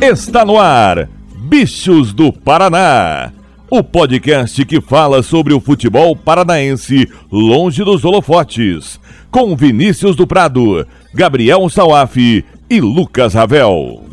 Está no ar, Bichos do Paraná. O podcast que fala sobre o futebol paranaense longe dos holofotes. Com Vinícius do Prado, Gabriel Sauaf e Lucas Ravel.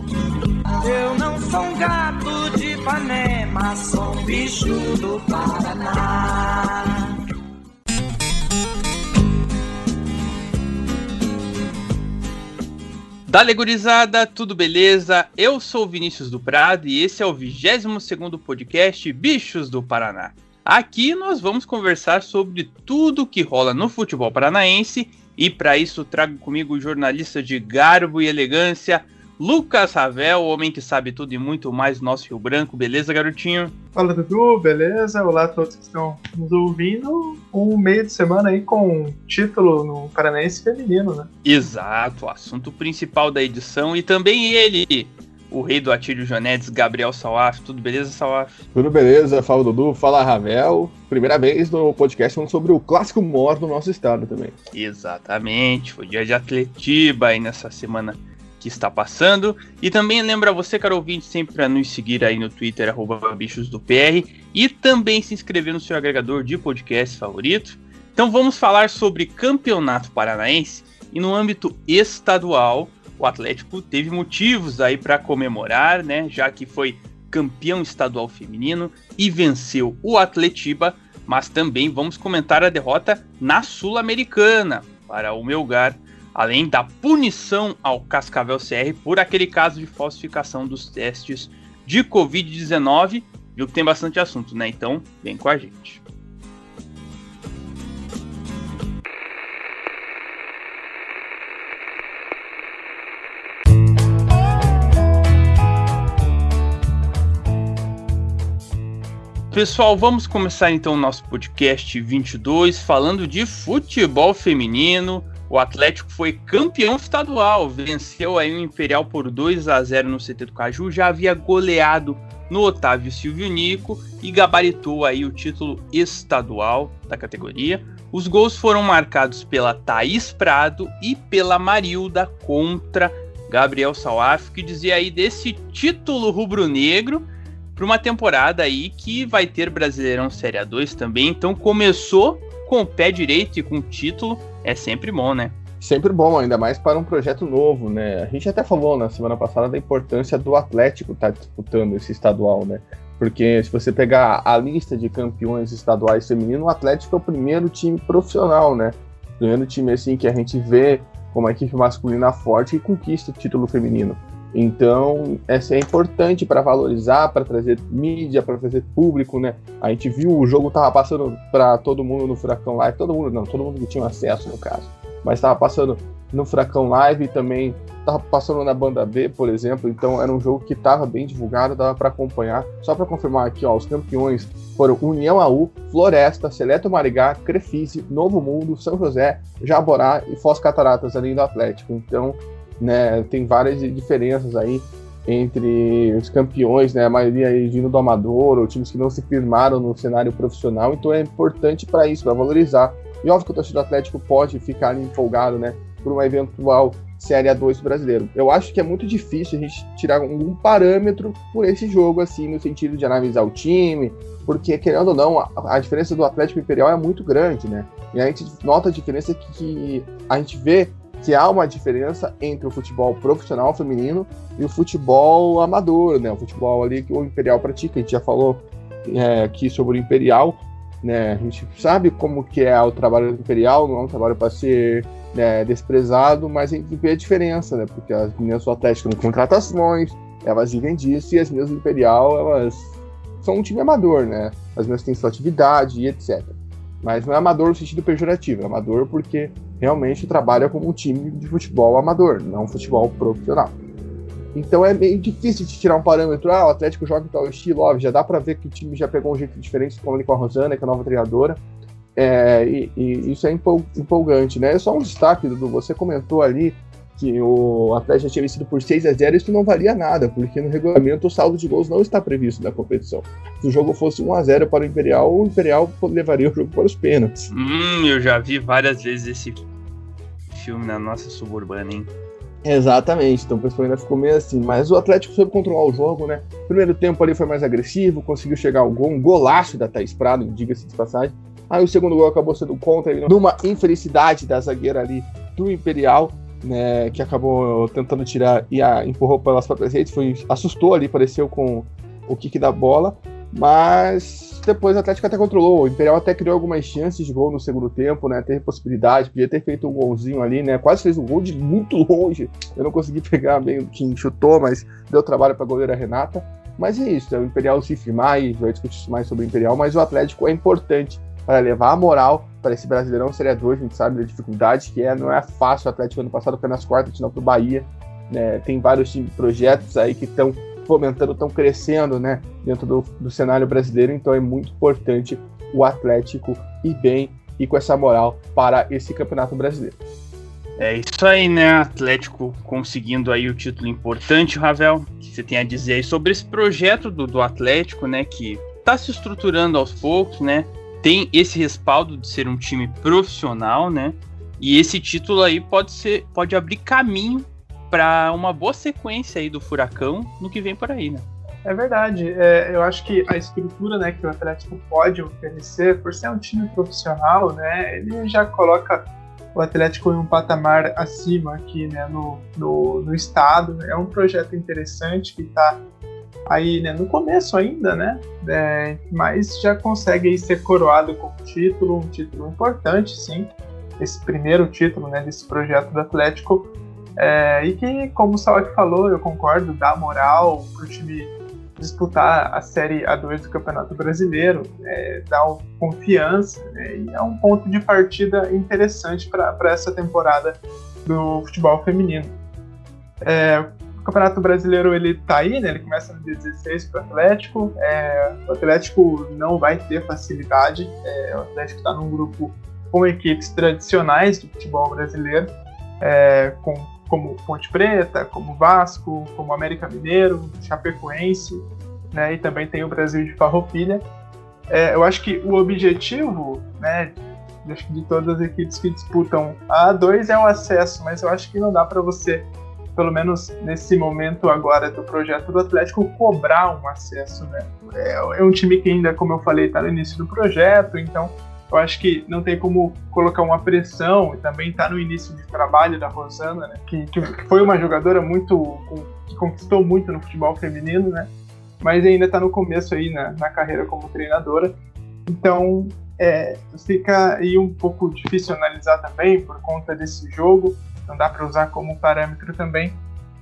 Dale gurizada, tudo beleza? Eu sou Vinícius do Prado e esse é o 22º podcast Bichos do Paraná. Aqui nós vamos conversar sobre tudo que rola no futebol paranaense e para isso trago comigo o jornalista de garbo e elegância, Lucas Ravel, o homem que sabe tudo e muito mais do nosso Rio Branco. Beleza, garotinho? Fala Dudu, beleza? Olá a todos que estão nos ouvindo. Um meio de semana aí com título no Paranaense Feminino, né? Exato, o assunto principal da edição e também ele, o rei do Atílio Jonetes, Gabriel Salaf. Tudo beleza, Salaf? Tudo beleza, fala Dudu, fala Ravel. Primeira vez no podcast falando sobre o clássico mor do nosso estado também. Exatamente, foi dia de Atletiba aí nessa semana que está passando. E também lembra você, caro ouvinte, sempre para nos seguir aí no Twitter, arroba bichos do PR, e também se inscrever no seu agregador de podcast favorito. Então vamos falar sobre campeonato paranaense e no âmbito estadual, o Atlético teve motivos aí para comemorar, né? Já que foi campeão estadual feminino e venceu o Atletiba, mas também vamos comentar a derrota na Sul-Americana para o Melgar além da punição ao Cascavel CR por aquele caso de falsificação dos testes de Covid-19. Viu que tem bastante assunto, né? Então, vem com a gente. Pessoal, vamos começar então o nosso podcast 22 falando de futebol feminino. O Atlético foi campeão estadual, venceu aí o Imperial por 2 a 0 no CT do Caju, já havia goleado no Otávio Silvio Nico e gabaritou aí o título estadual da categoria. Os gols foram marcados pela Thaís Prado e pela Marilda contra Gabriel Salaf, que dizia aí desse título rubro-negro para uma temporada aí que vai ter Brasileirão Série A2 também. Então começou com o pé direito e com o título é sempre bom, né? Sempre bom, ainda mais para um projeto novo, né? A gente até falou na semana passada da importância do Atlético estar tá disputando esse estadual, né? Porque se você pegar a lista de campeões estaduais femininos, o Atlético é o primeiro time profissional, né? Primeiro time assim que a gente vê como a equipe masculina forte e conquista o título feminino. Então, essa é importante para valorizar, para trazer mídia, para trazer público, né? A gente viu o jogo tava passando para todo mundo no Furacão Live, todo mundo não, todo mundo que tinha acesso no caso, mas estava passando no Furacão Live e também estava passando na banda B, por exemplo. Então, era um jogo que estava bem divulgado, dava para acompanhar. Só para confirmar aqui, ó, os campeões foram União AU, Floresta, Seleto Marigá, Crefise, Novo Mundo, São José, Jaborá e Foz Cataratas, além do Atlético. Então, né? Tem várias diferenças aí entre os campeões, né? A maioria aí vindo do amador, ou times que não se firmaram no cenário profissional, então é importante para isso, para valorizar. E óbvio que o torcedor Atlético pode ficar empolgado, né? Por uma eventual Série A2 brasileiro. Eu acho que é muito difícil a gente tirar algum parâmetro por esse jogo, assim, no sentido de analisar o time, porque, querendo ou não, a, a diferença do Atlético Imperial é muito grande, né? E a gente nota a diferença que, que a gente vê que há uma diferença entre o futebol profissional feminino e o futebol amador, né? O futebol ali que o Imperial pratica. A gente já falou é, aqui sobre o Imperial, né? A gente sabe como que é o trabalho do Imperial, não é um trabalho para ser né, desprezado, mas a gente vê a diferença, né? Porque as meninas do Atlético não contratações, elas vivem disso, e as meninas do Imperial, elas são um time amador, né? As meninas têm sua atividade e etc. Mas não é amador no sentido pejorativo, é amador porque realmente trabalha como um time de futebol amador, não um futebol profissional. Então é meio difícil de tirar um parâmetro. Ah, o Atlético joga em tal estilo, ó, já dá para ver que o time já pegou um jeito diferente, como ali com a Rosana, que é a nova treinadora. É, e, e, isso é empolgante, né? É só um destaque, Dudu, você comentou ali que o Atlético tinha vencido por 6 a 0 isso não valia nada, porque no regulamento o saldo de gols não está previsto na competição. Se o jogo fosse 1 a 0 para o Imperial, o Imperial levaria o jogo para os pênaltis. Hum, eu já vi várias vezes esse filme na nossa suburbana, hein? Exatamente, então o pessoal ainda ficou meio assim, mas o Atlético soube controlar o jogo, né? Primeiro tempo ali foi mais agressivo, conseguiu chegar ao gol, um golaço da Thaís Prado, diga-se de passagem. Aí o segundo gol acabou sendo contra, numa infelicidade da zagueira ali do Imperial, né, que acabou tentando tirar e a, empurrou pelas próprias redes, foi, assustou ali, pareceu com o kick da bola, mas depois o Atlético até controlou. O Imperial até criou algumas chances de gol no segundo tempo, né? Teve possibilidade, podia ter feito um golzinho ali, né? Quase fez um gol de muito longe. Eu não consegui pegar bem quem chutou, mas deu trabalho para a goleira Renata. Mas é isso, é o Imperial se firmar e vai discutir mais sobre o Imperial, mas o Atlético é importante para levar a moral para esse Brasileirão Série 2, a gente sabe da dificuldade que é, não é fácil o Atlético ano passado foi nas quartas de final para o Bahia, né? Tem vários projetos aí que estão fomentando, estão crescendo né, dentro do, do cenário brasileiro, então é muito importante o Atlético ir bem e com essa moral para esse campeonato brasileiro. É isso aí, né? Atlético conseguindo aí o título importante, Ravel. O que você tem a dizer aí sobre esse projeto do, do Atlético, né? Que está se estruturando aos poucos, né? Tem esse respaldo de ser um time profissional, né? E esse título aí pode ser, pode abrir caminho para uma boa sequência aí do Furacão no que vem por aí, né? É verdade. É, eu acho que a estrutura né, que o Atlético pode oferecer, por ser um time profissional, né, ele já coloca o Atlético em um patamar acima aqui né, no, no, no estado. É um projeto interessante que está aí né, no começo ainda, né? É, mas já consegue aí, ser coroado com título, um título importante, sim. Esse primeiro título né, desse projeto do Atlético é, e que, como o Salak falou, eu concordo, dá moral para o time disputar a Série A2 do Campeonato Brasileiro, é, dá confiança né, e é um ponto de partida interessante para essa temporada do futebol feminino. É, o Campeonato Brasileiro ele tá aí, né? Ele começa no dia 16 para o Atlético. É, o Atlético não vai ter facilidade. É, o Atlético está num grupo com equipes tradicionais do futebol brasileiro, é, com como Ponte Preta, como Vasco, como América Mineiro, Chapecoense, né, e também tem o Brasil de Farroupilha. É, eu acho que o objetivo, né, acho que de todas as equipes que disputam a A2 é o acesso, mas eu acho que não dá para você, pelo menos nesse momento agora do projeto do Atlético, cobrar um acesso, né? É, é um time que ainda, como eu falei, está no início do projeto, então eu acho que não tem como colocar uma pressão, e também está no início de trabalho da Rosana, né, que, que, foi uma jogadora muito que conquistou muito no futebol feminino, né, mas ainda está no começo aí na, na, carreira como treinadora. Então é, fica aí um pouco difícil analisar também por conta desse jogo, não dá para usar como parâmetro também,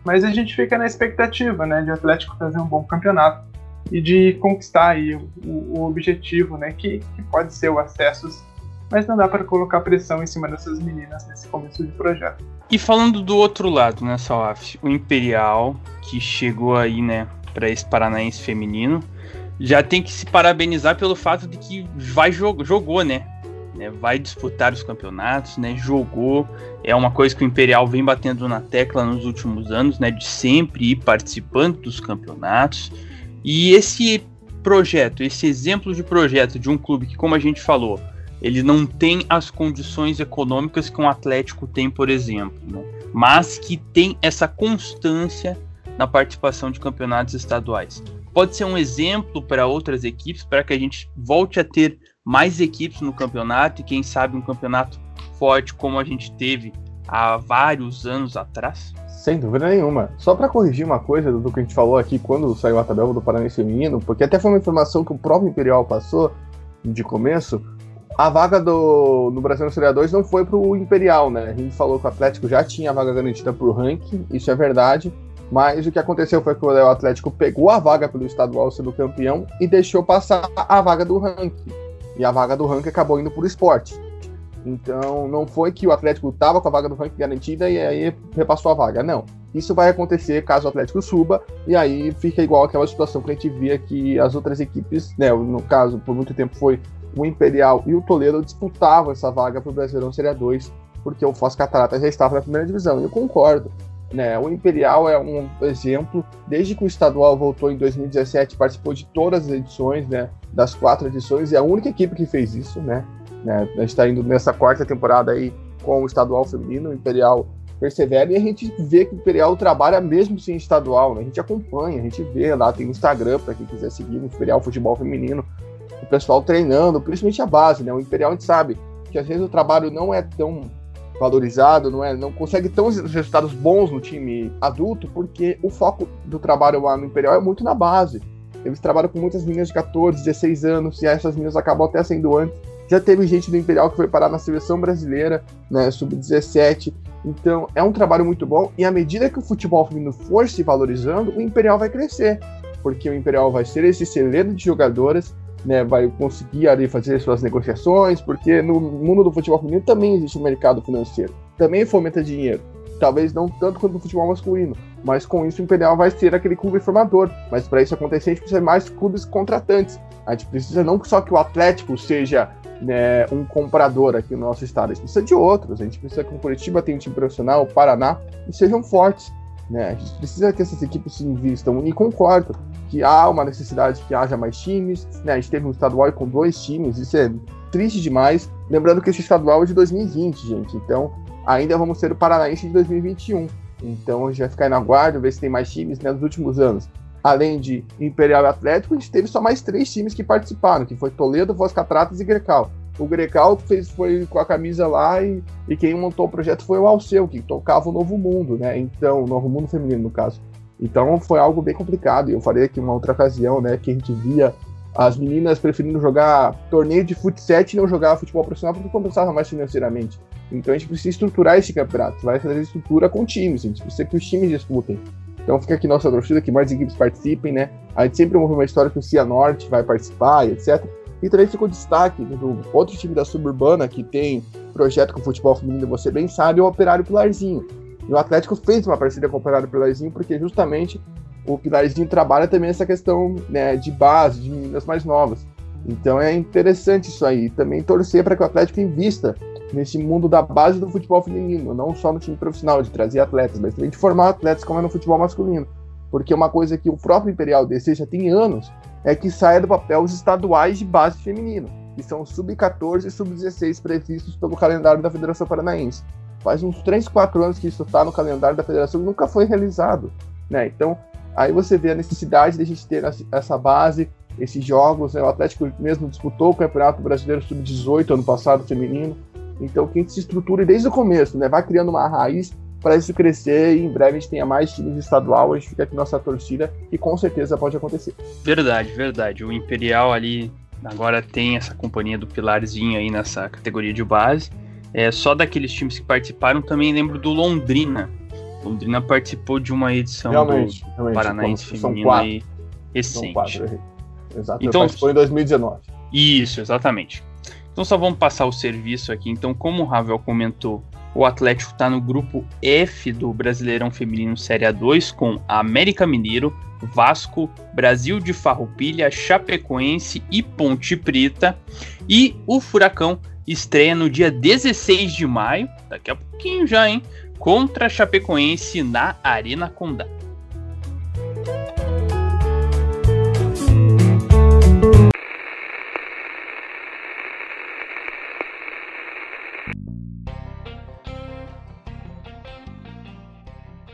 mas a gente fica na expectativa, né, de Atlético fazer um bom campeonato e de conquistar aí o, o objetivo, né, que, que, pode ser o acesso, mas não dá para colocar pressão em cima dessas meninas nesse começo de projeto. E falando do outro lado, né, Salaf, o Imperial, que chegou aí, né, para esse paranaense feminino, já tem que se parabenizar pelo fato de que vai jogou, né? Né? Vai disputar os campeonatos, né? Jogou. É uma coisa que o Imperial vem batendo na tecla nos últimos anos, né? De sempre ir participando dos campeonatos. E esse projeto, esse exemplo de projeto de um clube que, como a gente falou, ele não tem as condições econômicas que um Atlético tem, por exemplo, né? mas que tem essa constância na participação de campeonatos estaduais. Pode ser um exemplo para outras equipes, para que a gente volte a ter mais equipes no campeonato e quem sabe um campeonato forte como a gente teve há vários anos atrás? Sem dúvida nenhuma. Só para corrigir uma coisa do que a gente falou aqui quando saiu a tabela do Paranense Feminino, porque até foi uma informação que o próprio Imperial passou de começo, a vaga do, no Brasil Série 2 não foi para o Imperial, né? A gente falou que o Atlético já tinha a vaga garantida para o ranking, isso é verdade, mas o que aconteceu foi que o Atlético pegou a vaga pelo estadual sendo campeão e deixou passar a vaga do ranking. E a vaga do ranking acabou indo para o esporte. Então, não foi que o Atlético estava com a vaga do ranking garantida e aí repassou a vaga. Não. Isso vai acontecer caso o Atlético suba, e aí fica igual aquela situação que a gente via que as outras equipes, né, no caso, por muito tempo foi o Imperial e o Toledo disputavam essa vaga para o Brasileirão Série 2, porque o Foz Catarata já estava na primeira divisão. E eu concordo. Né, o Imperial é um exemplo, desde que o estadual voltou em 2017, participou de todas as edições, né, das quatro edições, e é a única equipe que fez isso, né? Né? A gente está indo nessa quarta temporada aí com o estadual feminino. O Imperial persevera e a gente vê que o Imperial trabalha mesmo sem estadual, né? A gente acompanha, a gente vê lá, tem o Instagram para quem quiser seguir o Imperial Futebol Feminino, o pessoal treinando, principalmente a base, né? O Imperial a gente sabe que às vezes o trabalho não é tão valorizado, não é, não consegue tão resultados bons no time adulto, porque o foco do trabalho lá no Imperial é muito na base. Eles trabalham com muitas meninas de 14, 16 anos, e essas meninas acabam até sendo antes. Já teve gente do Imperial que foi parar na seleção brasileira, né, sub-17. Então, é um trabalho muito bom. E à medida que o futebol feminino for se valorizando, o Imperial vai crescer. Porque o Imperial vai ser esse celeiro de jogadoras, né, vai conseguir ali fazer suas negociações, porque no mundo do futebol feminino também existe um mercado financeiro. Também fomenta dinheiro. Talvez não tanto quanto no futebol masculino, mas com isso o Imperial vai ser aquele clube formador. Mas para isso acontecer, a gente precisa de mais clubes contratantes. A gente precisa não só que o Atlético seja né, um comprador aqui no nosso estado, a gente precisa de outros. A gente precisa que o Curitiba tenha um time profissional, o Paraná, e sejam fortes. Né? A gente precisa que essas equipes se invistam. E concordo que há uma necessidade que haja mais times. Né? A gente teve um estadual com dois times, isso é triste demais. Lembrando que esse estadual é de 2020, gente. Então ainda vamos ter o Paranaense de 2021. Então a gente vai ficar na guarda, ver se tem mais times né, nos últimos anos. Além de Imperial e Atlético, a gente teve só mais três times que participaram, que foi Toledo, Voz Catratas e Grecal. O Grecal fez, foi com a camisa lá e, e quem montou o projeto foi o Alceu, que tocava o Novo Mundo, né? Então, o Novo Mundo Feminino, no caso. Então foi algo bem complicado. E eu falei aqui uma outra ocasião, né, que a gente via as meninas preferindo jogar torneio de futsal e não jogar futebol profissional porque compensava mais financeiramente. Então a gente precisa estruturar esse campeonato, vai fazer estrutura com times, a gente precisa que os times disputem. Então fica aqui nossa torcida, que mais equipes participem, né? A gente sempre ouve uma história que o Cianorte vai participar e etc. E também ficou destaque do outro time da suburbana que tem projeto com futebol feminino, você bem sabe, é o Operário Pilarzinho. E o Atlético fez uma parceria com o Operário Pilarzinho porque justamente o Pilarzinho trabalha também essa questão né, de base, de meninas mais novas. Então é interessante isso aí. Também torcer para que o Atlético invista nesse mundo da base do futebol feminino, não só no time profissional, de trazer atletas, mas também de formar atletas como é no futebol masculino. Porque uma coisa que o próprio Imperial deseja tem anos é que saia do papel os estaduais de base feminino, que são sub-14 e sub-16 previstos pelo calendário da Federação Paranaense. Faz uns 3, 4 anos que isso está no calendário da federação e nunca foi realizado. Né? Então, aí você vê a necessidade de a gente ter essa base, esses jogos. Né? O Atlético mesmo disputou o Campeonato Brasileiro Sub-18 ano passado, feminino. Então, que a gente se estruture desde o começo, né? vai criando uma raiz para isso crescer e em breve a gente tenha mais times estadual, a gente fica aqui nossa torcida e com certeza pode acontecer. Verdade, verdade. O Imperial ali agora tem essa companhia do Pilarzinho aí nessa categoria de base. É, só daqueles times que participaram, também lembro do Londrina. Londrina participou de uma edição realmente, do realmente, Paranaense Feminino recente. Quatro, Exato, então, participou em 2019. Isso, exatamente. Então só vamos passar o serviço aqui. Então, como o Ravel comentou, o Atlético está no grupo F do Brasileirão Feminino Série A2 com América Mineiro, Vasco, Brasil de Farroupilha, Chapecoense e Ponte Preta. E o Furacão estreia no dia 16 de maio, daqui a pouquinho já, hein? Contra a Chapecoense na Arena Condá.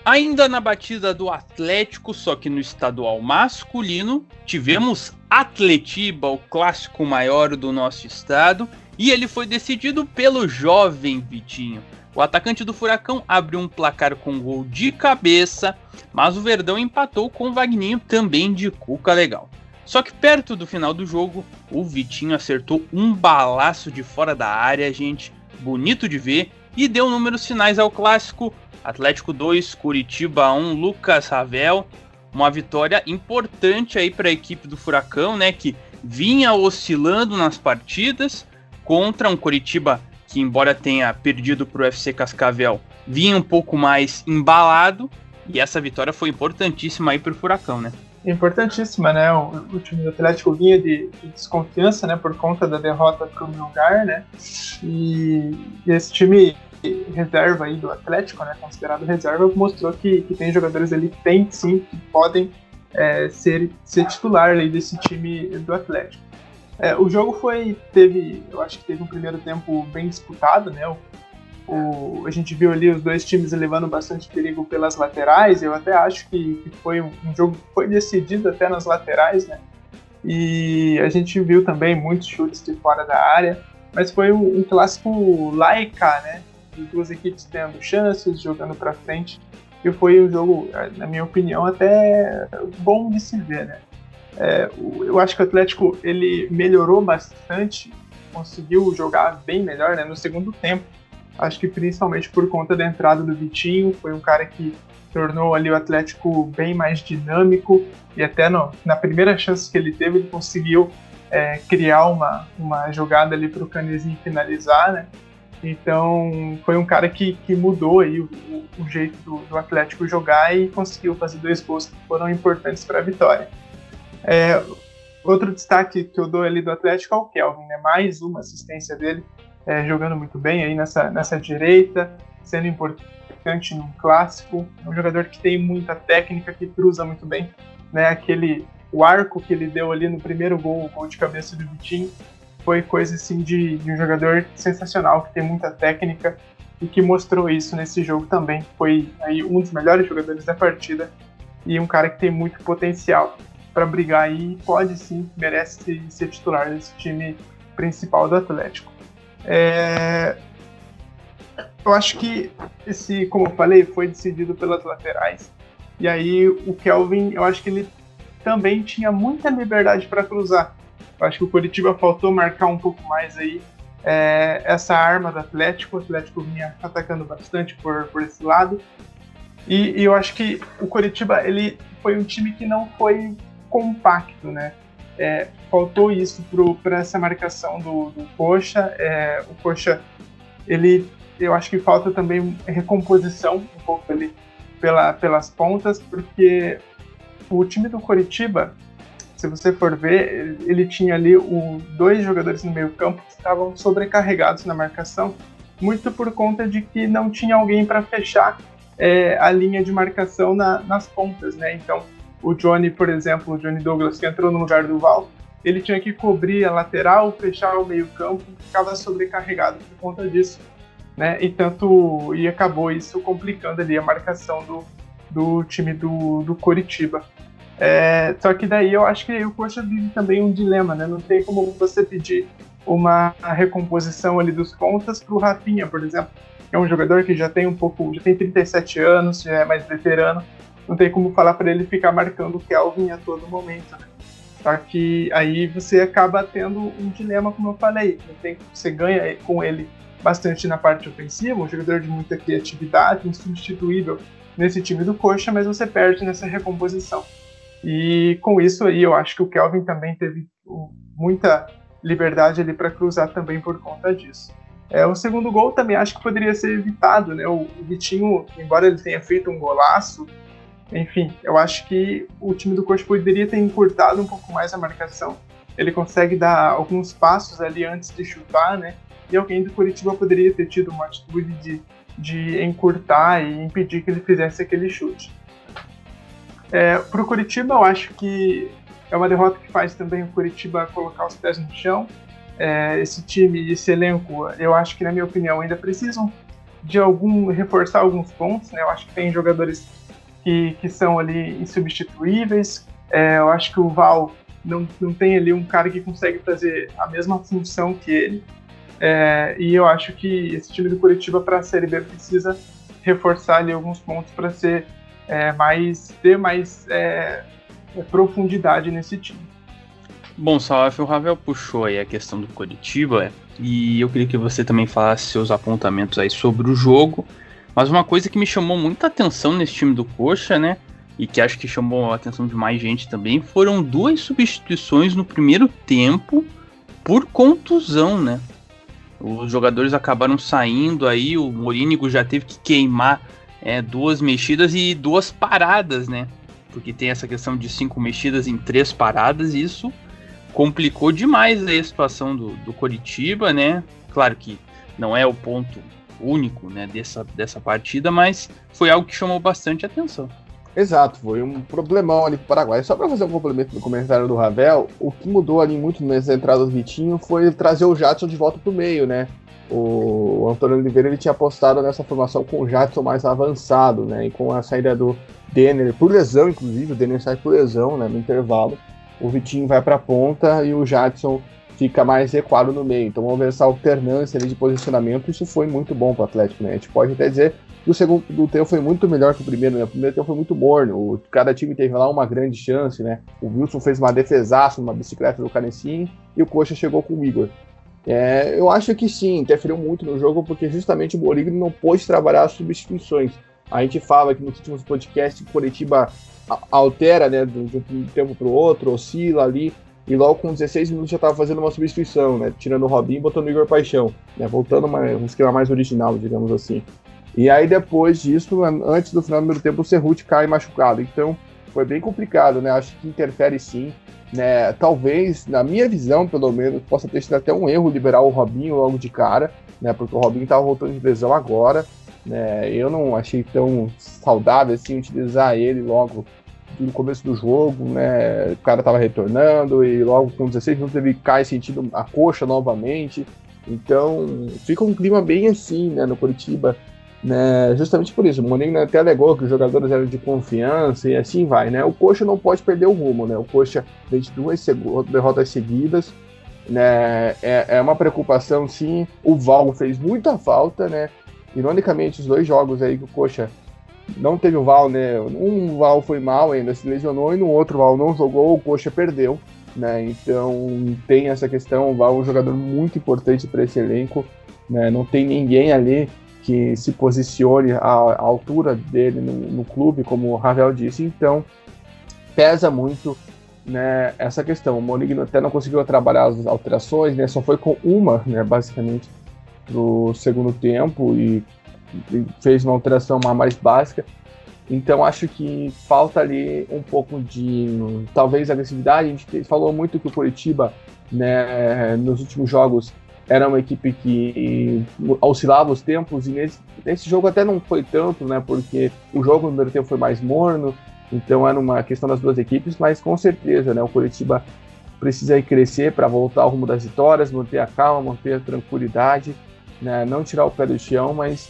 Ainda na batida do Atlético, só que no estadual masculino, tivemos Atletiba, o clássico maior do nosso estado, e ele foi decidido pelo jovem Vitinho. O atacante do Furacão abriu um placar com gol de cabeça, mas o Verdão empatou com o Vagninho também de cuca legal. Só que perto do final do jogo, o Vitinho acertou um balaço de fora da área, gente, bonito de ver, e deu números finais ao clássico Atlético 2, Curitiba 1, Lucas Ravel. Uma vitória importante aí para a equipe do Furacão, né, que vinha oscilando nas partidas contra um Curitiba que embora tenha perdido para o UFC Cascavel, vinha um pouco mais embalado e essa vitória foi importantíssima aí para o Furacão, né? Importantíssima, né? O, o, time do Atlético vinha de, de, desconfiança, né, por conta da derrota para o lugar, né? E, e esse time reserva aí do Atlético, né, considerado reserva, mostrou que, que tem jogadores ali que tem sim, que podem é, ser, ser titular aí desse time do Atlético. É, o jogo foi, teve, eu acho que teve um primeiro tempo bem disputado, né, o, o, a gente viu ali os dois times levando bastante perigo pelas laterais. Eu até acho que, que foi um, um, jogo que foi decidido até nas laterais, né? E a gente viu também muitos chutes de fora da área, mas foi um, um clássico laica, né? De duas equipes tendo chances, jogando para frente. E foi um jogo, na minha opinião, até bom de se ver, né? É, eu acho que o Atlético ele melhorou bastante, conseguiu jogar bem melhor né, no segundo tempo. Acho que principalmente por conta da entrada do Vitinho, foi um cara que tornou ali o Atlético bem mais dinâmico e até no, na primeira chance que ele teve ele conseguiu é, criar uma, uma jogada ali para o Canezinho finalizar, né? Então foi um cara que, que mudou aí o, o, jeito do, do, Atlético jogar e conseguiu fazer dois gols que foram importantes para a vitória. É, outro destaque que eu dou ali do Atlético é o Kelvin, né? Mais uma assistência dele, é, jogando muito bem aí nessa, nessa direita, sendo importante num clássico. É um jogador que tem muita técnica, que cruza muito bem, né? Aquele o arco que ele deu ali no primeiro gol, o gol de cabeça do Vitinho, foi coisa assim de, de um jogador sensacional, que tem muita técnica e que mostrou isso nesse jogo também. Foi aí um dos melhores jogadores da partida e um cara que tem muito potencial para brigar aí, pode sim, merece ser titular desse time principal do Atlético. É... Eu acho que esse, como eu falei, foi decidido pelas laterais. E aí o Kelvin, eu acho que ele também tinha muita liberdade para cruzar. Eu acho que o Curitiba faltou marcar um pouco mais aí é, essa arma do Atlético. O Atlético vinha atacando bastante por, por esse lado. E, e, eu acho que o Curitiba ele foi um time que não foi compacto, né? É, faltou isso para essa marcação do, do Coxa. É, o Coxa, ele, eu acho que falta também recomposição um pouco ali pela, pelas pontas, porque o time do Coritiba, se você for ver, ele tinha ali o, dois jogadores no meio campo que estavam sobrecarregados na marcação, muito por conta de que não tinha alguém para fechar é, a linha de marcação na, nas pontas, né? Então, o Johnny, por exemplo, o Johnny Douglas, que entrou no lugar do Val, ele tinha que cobrir a lateral, fechar o meio-campo, ficava sobrecarregado por conta disso. Né? E tanto e acabou isso complicando ali a marcação do, do time do, do Coritiba. É, só que daí eu acho que o Coxa vive também um dilema, né? Não tem como você pedir uma recomposição ali dos pontas para o Rafinha, por exemplo. É um jogador que já tem um pouco, já tem 37 anos, já é mais veterano, não tem como falar para ele ficar marcando o Kelvin a todo momento. Né? Só que aí você acaba tendo um dilema, como eu falei. Você ganha com ele bastante na parte ofensiva, um jogador de muita criatividade, insubstituível nesse time do Coxa, mas você perde nessa recomposição. E com isso aí, eu acho que o Kelvin também teve muita liberdade ali para cruzar também por conta disso. É, o segundo gol também acho que poderia ser evitado, né? O Vitinho, embora ele tenha feito um golaço, enfim, eu acho que o time do Coxa poderia ter encurtado um pouco mais a marcação. Ele consegue dar alguns passos ali antes de chutar, né? E alguém do Curitiba poderia ter tido uma atitude de, de encurtar e impedir que ele fizesse aquele chute. É, Para o Curitiba, eu acho que é uma derrota que faz também o Curitiba colocar os pés no chão. É, esse time, esse elenco, eu acho que, na minha opinião, ainda precisam de algum reforçar alguns pontos. Né? Eu acho que tem jogadores que, que são ali insubstituíveis. É, eu acho que o Val não, não tem ali um cara que consegue fazer a mesma função que ele. É, e eu acho que esse time do Curitiba para a Série B precisa reforçar ali alguns pontos para ser é, mais ter mais é, profundidade nesse time. Bom, Salaf, o Ravel puxou aí a questão do Curitiba e eu queria que você também falasse seus apontamentos aí sobre o jogo mas uma coisa que me chamou muita atenção nesse time do Coxa, né? E que acho que chamou a atenção de mais gente também, foram duas substituições no primeiro tempo por contusão, né? Os jogadores acabaram saindo aí, o Morínigo já teve que queimar é, duas mexidas e duas paradas, né? Porque tem essa questão de cinco mexidas em três paradas, e isso complicou demais a situação do, do Coritiba, né? Claro que não é o ponto único né, dessa, dessa partida, mas foi algo que chamou bastante atenção. Exato, foi um problemão ali pro Paraguai. Só para fazer um complemento no comentário do Ravel, o que mudou ali muito nessa entrada do Vitinho foi trazer o Jadson de volta pro meio, né? o Antônio Oliveira ele tinha apostado nessa formação com o Jadson mais avançado, né? E com a saída do Denner, por lesão, inclusive, o Denner sai por lesão né, no intervalo. O Vitinho vai para a ponta e o Jadson fica mais recuado no meio. Então ver essa alternância de posicionamento. Isso foi muito bom para o Atlético, né? A gente pode até dizer que o segundo tempo foi muito melhor que o primeiro, né? O primeiro tempo foi muito morno. O, cada time teve lá uma grande chance, né? O Wilson fez uma defesaça, uma bicicleta do Canecinho e o Coxa chegou com o Igor. É, eu acho que sim, interferiu muito no jogo porque justamente o Borigno não pôde trabalhar as substituições. A gente fala que nos últimos podcasts o Curitiba altera né, de um tempo para o outro, oscila ali, e logo com 16 minutos já estava fazendo uma substituição, né? Tirando o Robinho e botando o Igor Paixão, né? Voltando uma, um esquema mais original, digamos assim. E aí depois disso, antes do final do primeiro tempo, o Cerruti cai machucado. Então foi bem complicado, né? Acho que interfere sim. Né? Talvez, na minha visão, pelo menos, possa ter sido até um erro liberar o Robinho logo de cara, né? Porque o Robinho estava voltando de lesão agora. Né? Eu não achei tão saudável assim utilizar ele logo no começo do jogo, né? O cara tava retornando e logo com 16 minutos ele cai sentindo a coxa novamente. Então fica um clima bem assim, né, no Curitiba. Né, justamente por isso, o Mourinho até alegou que os jogadores eram de confiança e assim vai, né? O Coxa não pode perder o rumo, né? O Coxa vem de duas derrotas seguidas, né? É, é uma preocupação, sim. O Val fez muita falta, né? Ironicamente, os dois jogos aí que o Coxa não teve o Val, né? Um Val foi mal ainda, se lesionou, e no outro Val não jogou, o Coxa perdeu, né? Então tem essa questão, o Val é um jogador muito importante para esse elenco, né? Não tem ninguém ali que se posicione à, altura dele no, no, clube, como o Ravel disse, então pesa muito né, essa questão. O Monigno até não conseguiu trabalhar as alterações, né? Só foi com uma, né, basicamente, pro segundo tempo e fez uma alteração mais básica. Então acho que falta ali um pouco de talvez agressividade. A gente falou muito que o Curitiba, né, nos últimos jogos era uma equipe que oscilava os tempos e nesse, nesse jogo até não foi tanto, né, porque o jogo no primeiro tempo foi mais morno. Então era uma questão das duas equipes, mas com certeza, né, o Curitiba precisa crescer para voltar ao rumo das vitórias, manter a calma, manter a tranquilidade, né, não tirar o pé do chão, mas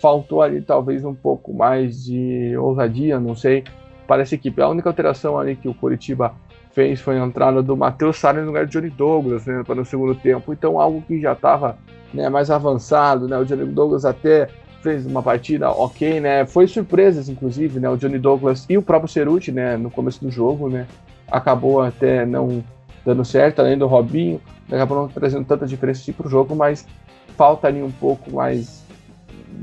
faltou ali talvez um pouco mais de ousadia, não sei, para essa equipe. A única alteração ali que o Curitiba fez foi a entrada do Matheus Sara no lugar de Johnny Douglas né, para o segundo tempo. Então, algo que já estava né, mais avançado. Né, o Johnny Douglas até fez uma partida ok, né? Foi surpresas, inclusive, né? O Johnny Douglas e o próprio Ceruti, né? No começo do jogo, né? Acabou até não dando certo, além do Robinho, acabou não trazendo tanta diferença para o jogo, mas falta ali um pouco mais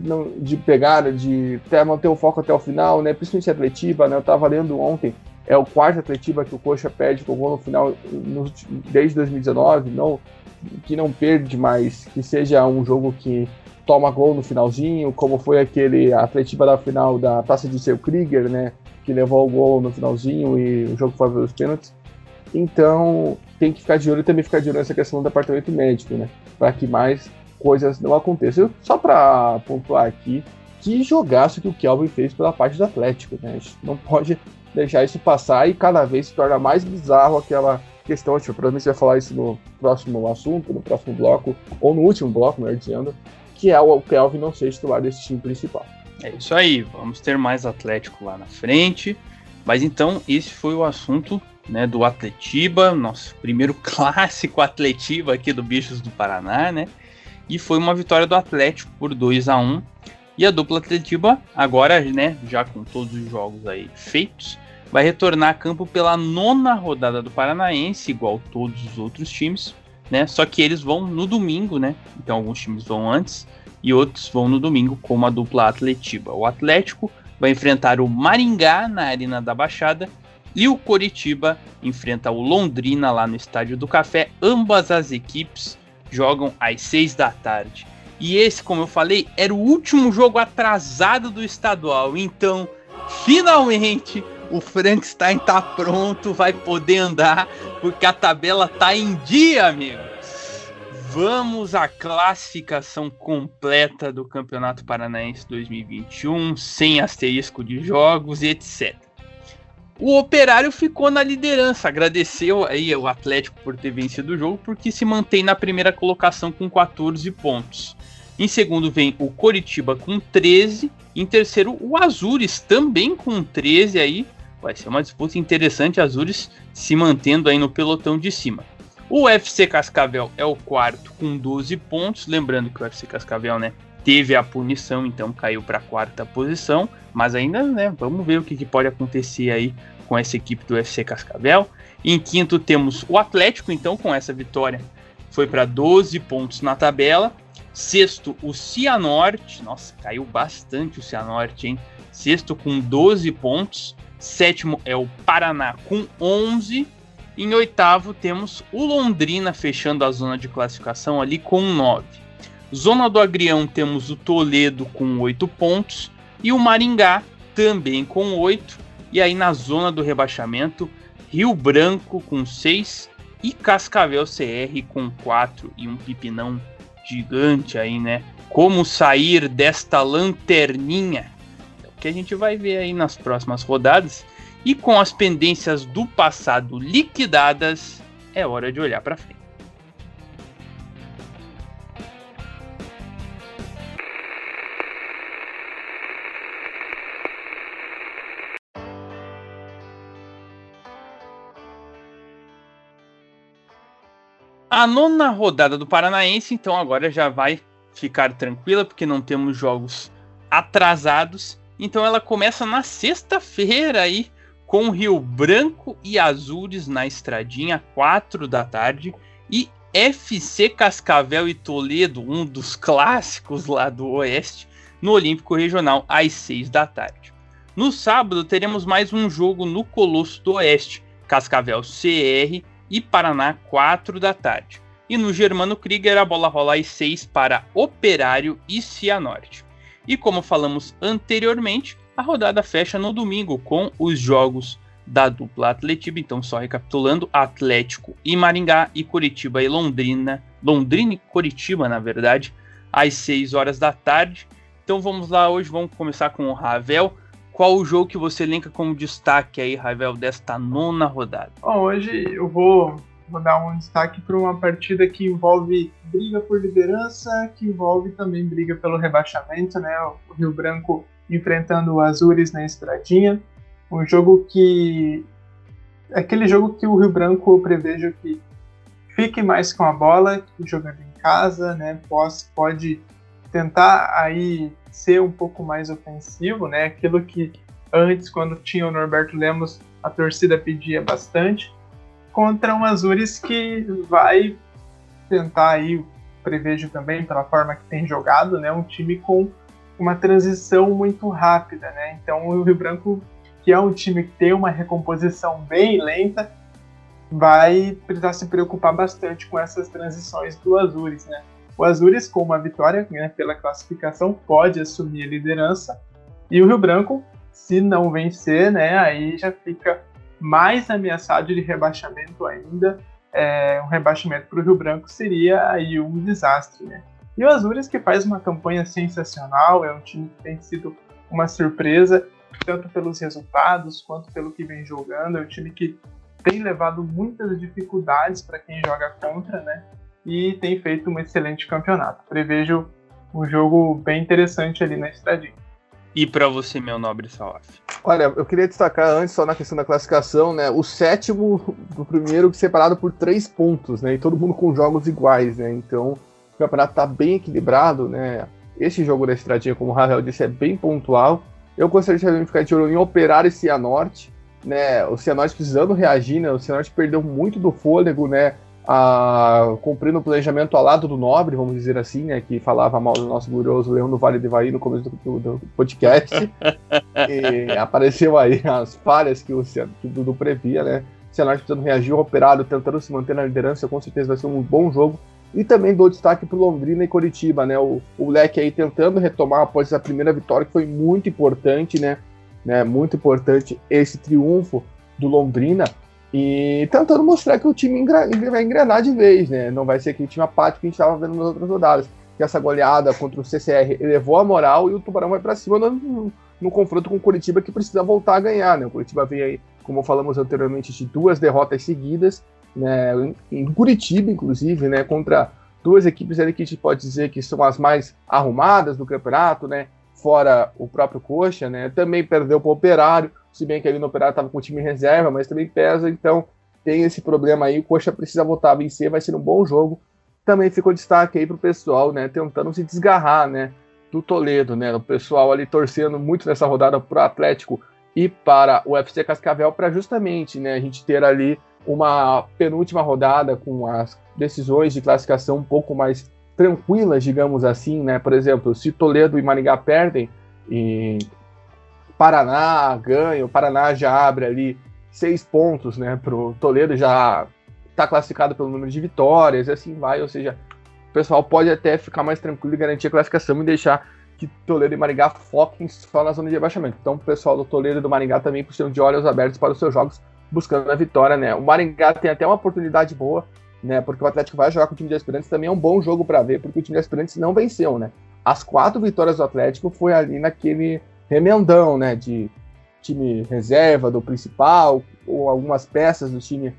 não, de pegar, de até manter o foco até o final, né? Principalmente a Atletiba, né? Eu estava lendo ontem, é o quarto Atletiba que o Coxa perde com gol no final no, desde 2019, não que não perde mais, que seja um jogo que toma gol no finalzinho, como foi aquele Atletiba da final da Taça de Seu Krieger, né? Que levou o gol no finalzinho e o jogo foi para os pênaltis. Então, tem que ficar de olho e também ficar de olho nessa questão do departamento médico, né? Para que mais coisas não aconteçam. Só para pontuar aqui, que jogaço que o Kelvin fez pela parte do Atlético, né? A gente não pode deixar isso passar e cada vez se torna mais bizarro aquela questão. Tipo, provavelmente vai falar isso no próximo assunto, no próximo bloco, ou no último bloco, melhor dizendo, que é o Kelvin não ser titular desse time principal. É isso aí, vamos ter mais Atlético lá na frente. Mas então, esse foi o assunto né, do Atletiba, nosso primeiro clássico Atletiba aqui do Bichos do Paraná, né? E foi uma vitória do Atlético por 2 a 1 E a dupla Atletiba, agora, né, já com todos os jogos aí feitos, vai retornar a campo pela nona rodada do Paranaense, igual todos os outros times, né? Só que eles vão no domingo, né? Então alguns times vão antes e outros vão no domingo, como a dupla Atletiba. O Atlético vai enfrentar o Maringá na Arena da Baixada e o Coritiba enfrenta o Londrina lá no Estádio do Café. Ambas as equipes jogam às 6 da tarde. E esse, como eu falei, era o último jogo atrasado do estadual. Então, finalmente, o Frankenstein tá pronto, vai poder andar, porque a tabela tá em dia, amigo. Vamos à classificação completa do Campeonato Paranaense 2021, sem asterisco de jogos e etc. O Operário ficou na liderança, agradeceu aí o Atlético por ter vencido o jogo, porque se mantém na primeira colocação com 14 pontos. Em segundo vem o Coritiba com 13, em terceiro o Azures também com 13 aí. Vai ser uma disputa interessante, Azures se mantendo aí no pelotão de cima. O FC Cascavel é o quarto com 12 pontos, lembrando que o FC Cascavel, né, teve a punição, então caiu para a quarta posição, mas ainda, né, vamos ver o que, que, pode acontecer aí com essa equipe do FC Cascavel. Em quinto temos o Atlético, então com essa vitória foi para 12 pontos na tabela. Sexto, o Cianorte, nossa, caiu bastante o Cianorte, hein? Sexto com 12 pontos. Sétimo é o Paraná com 11. Em oitavo temos o Londrina fechando a zona de classificação ali com 9. Zona do Agrião temos o Toledo com 8 pontos e o Maringá também com 8. E aí na zona do rebaixamento, Rio Branco com 6 e Cascavel CR com 4 e um pipinão gigante aí, né? Como sair desta lanterninha? É o que a gente vai ver aí nas próximas rodadas. E com as pendências do passado liquidadas, é hora de olhar para frente. A nona rodada do Paranaense, então, agora já vai ficar tranquila, porque não temos jogos atrasados. Então ela começa na sexta-feira aí, com Rio Branco e Azures na estradinha, 4 da tarde. E FC Cascavel e Toledo, um dos clássicos lá do Oeste, no Olímpico Regional, às 6 da tarde. No sábado teremos mais um jogo no Colosso do Oeste, Cascavel CR e Paraná, 4 da tarde. E no Germano Krieger, a bola rola às 6 para Operário e Cianorte. E como falamos anteriormente, a rodada fecha no domingo com os jogos da dupla Atletiba. Então, só recapitulando: Atlético e Maringá, e Curitiba e Londrina. Londrina e Curitiba, na verdade, às 6 horas da tarde. Então vamos lá, hoje vamos começar com o Ravel. Qual o jogo que você elenca como destaque aí, Ravel, desta nona rodada? Bom, hoje eu vou, vou dar um destaque para uma partida que envolve briga por liderança, que envolve também briga pelo rebaixamento, né? O Rio Branco enfrentando o Azures na estradinha. Um jogo que. Aquele jogo que o Rio Branco eu prevejo que fique mais com a bola, jogando em casa, né? Pode, pode tentar aí ser um pouco mais ofensivo, né? Aquilo que antes, quando tinha o Norberto Lemos, a torcida pedia bastante, contra um Azures que vai tentar aí, prevejo também, pela forma que tem jogado, né? Um time com uma transição muito rápida, né? Então o Rio Branco, que é um time que tem uma recomposição bem lenta, vai precisar se preocupar bastante com essas transições do Azures, né? O Azures, com uma vitória né, pela classificação, pode assumir a liderança. E o Rio Branco, se não vencer, né, aí já fica mais ameaçado de rebaixamento ainda. É, um rebaixamento para o Rio Branco seria aí um desastre. Né? E o Azures, que faz uma campanha sensacional, é um time que tem sido uma surpresa, tanto pelos resultados quanto pelo que vem jogando. É um time que tem levado muitas dificuldades para quem joga contra, né? E tem feito um excelente campeonato. Prevejo um jogo bem interessante ali na estradinha. E para você, meu nobre Salaf? Olha, eu queria destacar antes, só na questão da classificação, né? O sétimo do primeiro separado por três pontos, né? E todo mundo com jogos iguais, né? Então o campeonato tá bem equilibrado, né? Esse jogo da estradinha, como o Rafael disse, é bem pontual. Eu gostaria de ficar de olho em Operário e Cianorte, né? O Cianorte precisando reagir, né? O Cianorte perdeu muito do fôlego, né? A, cumprindo o planejamento ao lado do nobre, vamos dizer assim, né, que falava mal do nosso glorioso Leão do Vale de Ivaí no começo do, do, podcast. e apareceu aí as falhas que o, Dudu previa, né? O Cianorte precisando reagir, o operário tentando se manter na liderança, com certeza vai ser um bom jogo. E também dou destaque para Londrina e Coritiba, né? O, o Leque aí tentando retomar após essa primeira vitória, que foi muito importante, né? né? Muito importante esse triunfo do Londrina e tentando mostrar que o time vai engrenar de vez, né? Não vai ser aquele time apático que a gente estava vendo nas outras rodadas. que essa goleada contra o CCR elevou a moral e o Tubarão vai para cima no, no, confronto com o Curitiba que precisa voltar a ganhar, né? O Curitiba vem aí, como falamos anteriormente, de duas derrotas seguidas, né? Em Curitiba, inclusive, né? Contra duas equipes ali que a gente pode dizer que são as mais arrumadas do campeonato, né? Fora o próprio Coxa, né? Também perdeu para o Operário, se bem que ali no Operário estava com o time em reserva, mas também pesa, então tem esse problema aí. O Coxa precisa voltar a vencer, vai ser um bom jogo também ficou destaque aí pro pessoal, né, tentando se desgarrar, né, do Toledo, né, o pessoal ali torcendo muito nessa rodada pro Atlético e para o UFC Cascavel para justamente, né, a gente ter ali uma penúltima rodada com as decisões de classificação um pouco mais tranquilas, digamos assim, né? Por exemplo, se Toledo e Maringá perdem e Paraná ganha, o Paraná já abre ali seis pontos, né? Pro Toledo já está classificado pelo número de vitórias, e assim vai, ou seja, o pessoal pode até ficar mais tranquilo e garantir a classificação e deixar que Toledo e Maringá foquem só na zona de rebaixamento. Então, o pessoal do Toledo e do Maringá também precisam de olhos abertos para os seus jogos, buscando a vitória, né? O Maringá tem até uma oportunidade boa, né? Porque o Atlético vai jogar com o time de aspirantes, também é um bom jogo para ver, porque o time de aspirantes não venceu, né? As quatro vitórias do Atlético foi ali naquele remendão, né? De time reserva do principal, ou algumas peças do time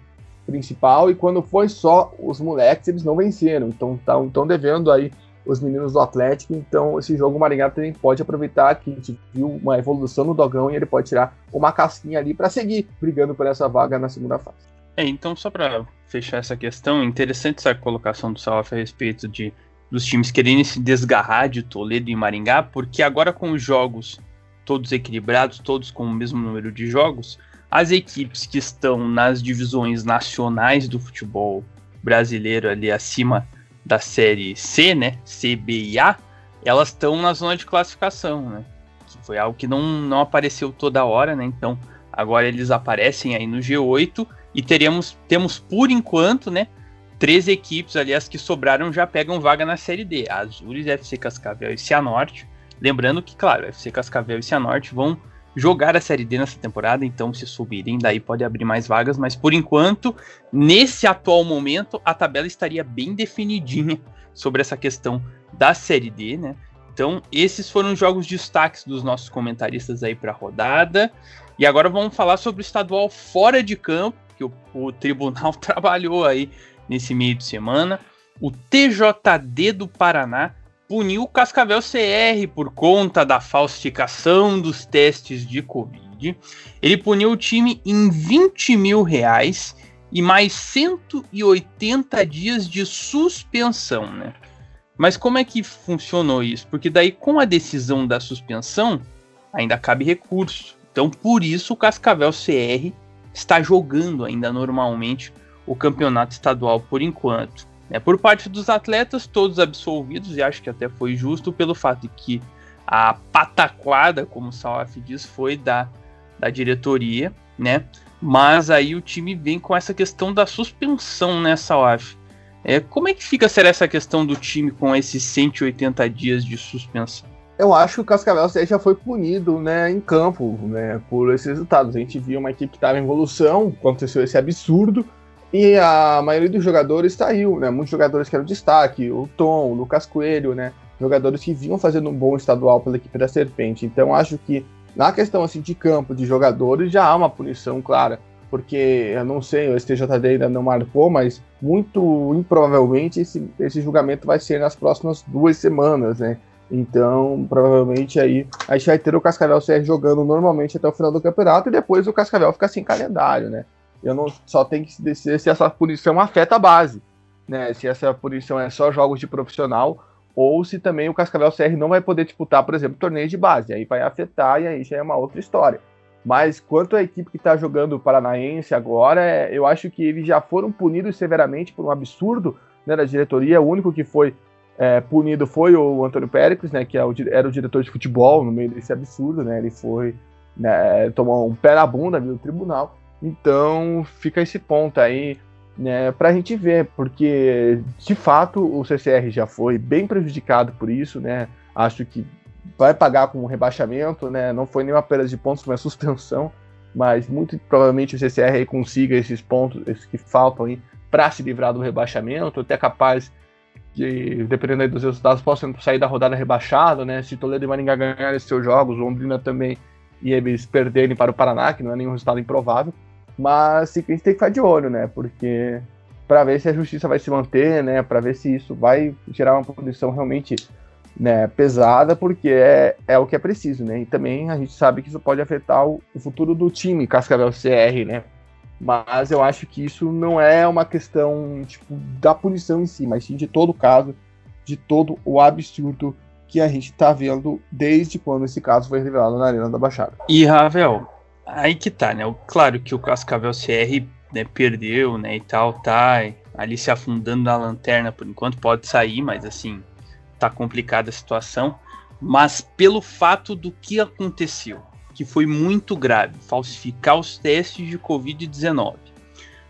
principal, e quando foi só os moleques, eles não venceram. Então estão devendo aí os meninos do Atlético. Então esse jogo o Maringá também pode aproveitar que a gente viu uma evolução no Dogão e ele pode tirar uma casquinha ali para seguir brigando por essa vaga na segunda fase. É, então só para fechar essa questão, interessante essa colocação do Salaf a respeito de dos times querendo se desgarrar de Toledo e Maringá, porque agora com os jogos todos equilibrados, todos com o mesmo número de jogos, as equipes que estão nas divisões nacionais do futebol brasileiro ali acima da série C, né, C, B e A, elas estão na zona de classificação, né? Que foi algo que não, não apareceu toda hora, né? Então, agora eles aparecem aí no G8 e teremos temos por enquanto, né, três equipes ali as que sobraram já pegam vaga na série D, Azures, FC Cascavel e Cianorte. Lembrando que, claro, FC Cascavel e Cianorte vão jogar a Série D nessa temporada, então se subirem, daí pode abrir mais vagas, mas por enquanto, nesse atual momento, a tabela estaria bem definidinha sobre essa questão da Série D, né? Então, esses foram os jogos de destaques dos nossos comentaristas aí para a rodada. E agora vamos falar sobre o estadual fora de campo, que o, o tribunal trabalhou aí nesse meio de semana. O TJD do Paraná puniu o Cascavel CR por conta da falsificação dos testes de Covid. Ele puniu o time em 20 mil reais e mais 180 dias de suspensão, né? Mas como é que funcionou isso? Porque daí, com a decisão da suspensão, ainda cabe recurso. Então, por isso, o Cascavel CR está jogando ainda normalmente o campeonato estadual por enquanto. É, por parte dos atletas, todos absolvidos, e acho que até foi justo pelo fato de que a pataquada, como o Salaf diz, foi da, da diretoria, né? Mas aí o time vem com essa questão da suspensão, né, Salaf? É, como é que fica ser essa questão do time com esses 180 dias de suspensão? Eu acho que o Cascavel já foi punido né, em campo né, por esses resultados. A gente viu uma equipe que estava em evolução, aconteceu esse absurdo, e a maioria dos jogadores saiu, né? Muitos jogadores que eram destaque, o Tom, o Lucas Coelho, né? Jogadores que vinham fazendo um bom estadual pela equipe da Serpente. Então acho que na questão assim de campo de jogadores já há uma punição clara, porque eu não sei, o STJD ainda não marcou, mas muito improvavelmente esse, esse julgamento vai ser nas próximas duas semanas, né? Então, provavelmente aí a gente vai ter o Cascavel CR jogando normalmente até o final do campeonato e depois o Cascavel fica sem calendário, né? Eu não só tem que decidir se essa punição afeta a base, né? Se essa punição é só jogos de profissional ou se também o Cascavel CR não vai poder disputar, por exemplo, torneio de base. Aí vai afetar e aí já é uma outra história. Mas quanto à equipe que está jogando o Paranaense agora, é, eu acho que eles já foram punidos severamente por um absurdo né, da diretoria. O único que foi é, punido foi o Antônio Péricles, né, que é era o diretor de futebol no meio desse absurdo. Né, ele foi né, tomou um pé na bunda no tribunal. Então fica esse ponto aí né, para a gente ver, porque de fato o CCR já foi bem prejudicado por isso, né? Acho que vai pagar com um rebaixamento, né? Não foi nenhuma perda de pontos, foi uma suspensão, mas muito provavelmente o CCR consiga esses pontos esses que faltam aí para se livrar do rebaixamento, até capaz que dependendo dos resultados possam sair da rodada rebaixado, né? Se Toledo e Maringá ganharem seus jogos, Londrina também e eles perderem para o Paraná, que não é nenhum resultado improvável. Mas a gente tem que ficar de olho, né? Porque para ver se a justiça vai se manter, né? Para ver se isso vai gerar uma punição realmente né, pesada, porque é, é o que é preciso, né? E também a gente sabe que isso pode afetar o, o futuro do time Cascavel CR, né? Mas eu acho que isso não é uma questão tipo, da punição em si, mas sim de todo o caso, de todo o absurdo que a gente está vendo desde quando esse caso foi revelado na Arena da Baixada. E, Ravel, aí que tá, né? Claro que o Cascavel CR né, perdeu, né, e tal, tá ali se afundando na lanterna por enquanto, pode sair, mas assim, tá complicada a situação. Mas pelo fato do que aconteceu, que foi muito grave, falsificar os testes de Covid-19.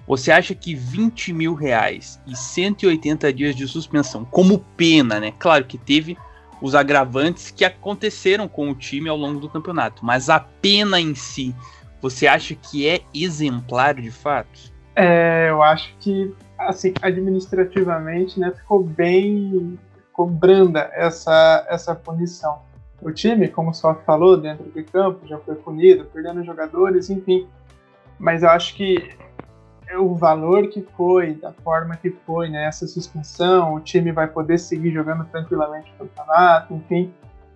Você acha que 20 mil reais e 180 dias de suspensão, como pena, né? Claro que teve os agravantes que aconteceram com o time ao longo do campeonato, mas a pena em si, você acha que é exemplar de fato? É, eu acho que, assim, administrativamente, né, ficou bem, ficou branda essa, essa punição. O time, como o Sof falou, dentro de campo já foi punido, perdendo jogadores, enfim. Mas eu acho que o valor que foi, da forma que foi, né, essa suspensão, o time vai poder seguir jogando tranquilamente o campeonato, enfim.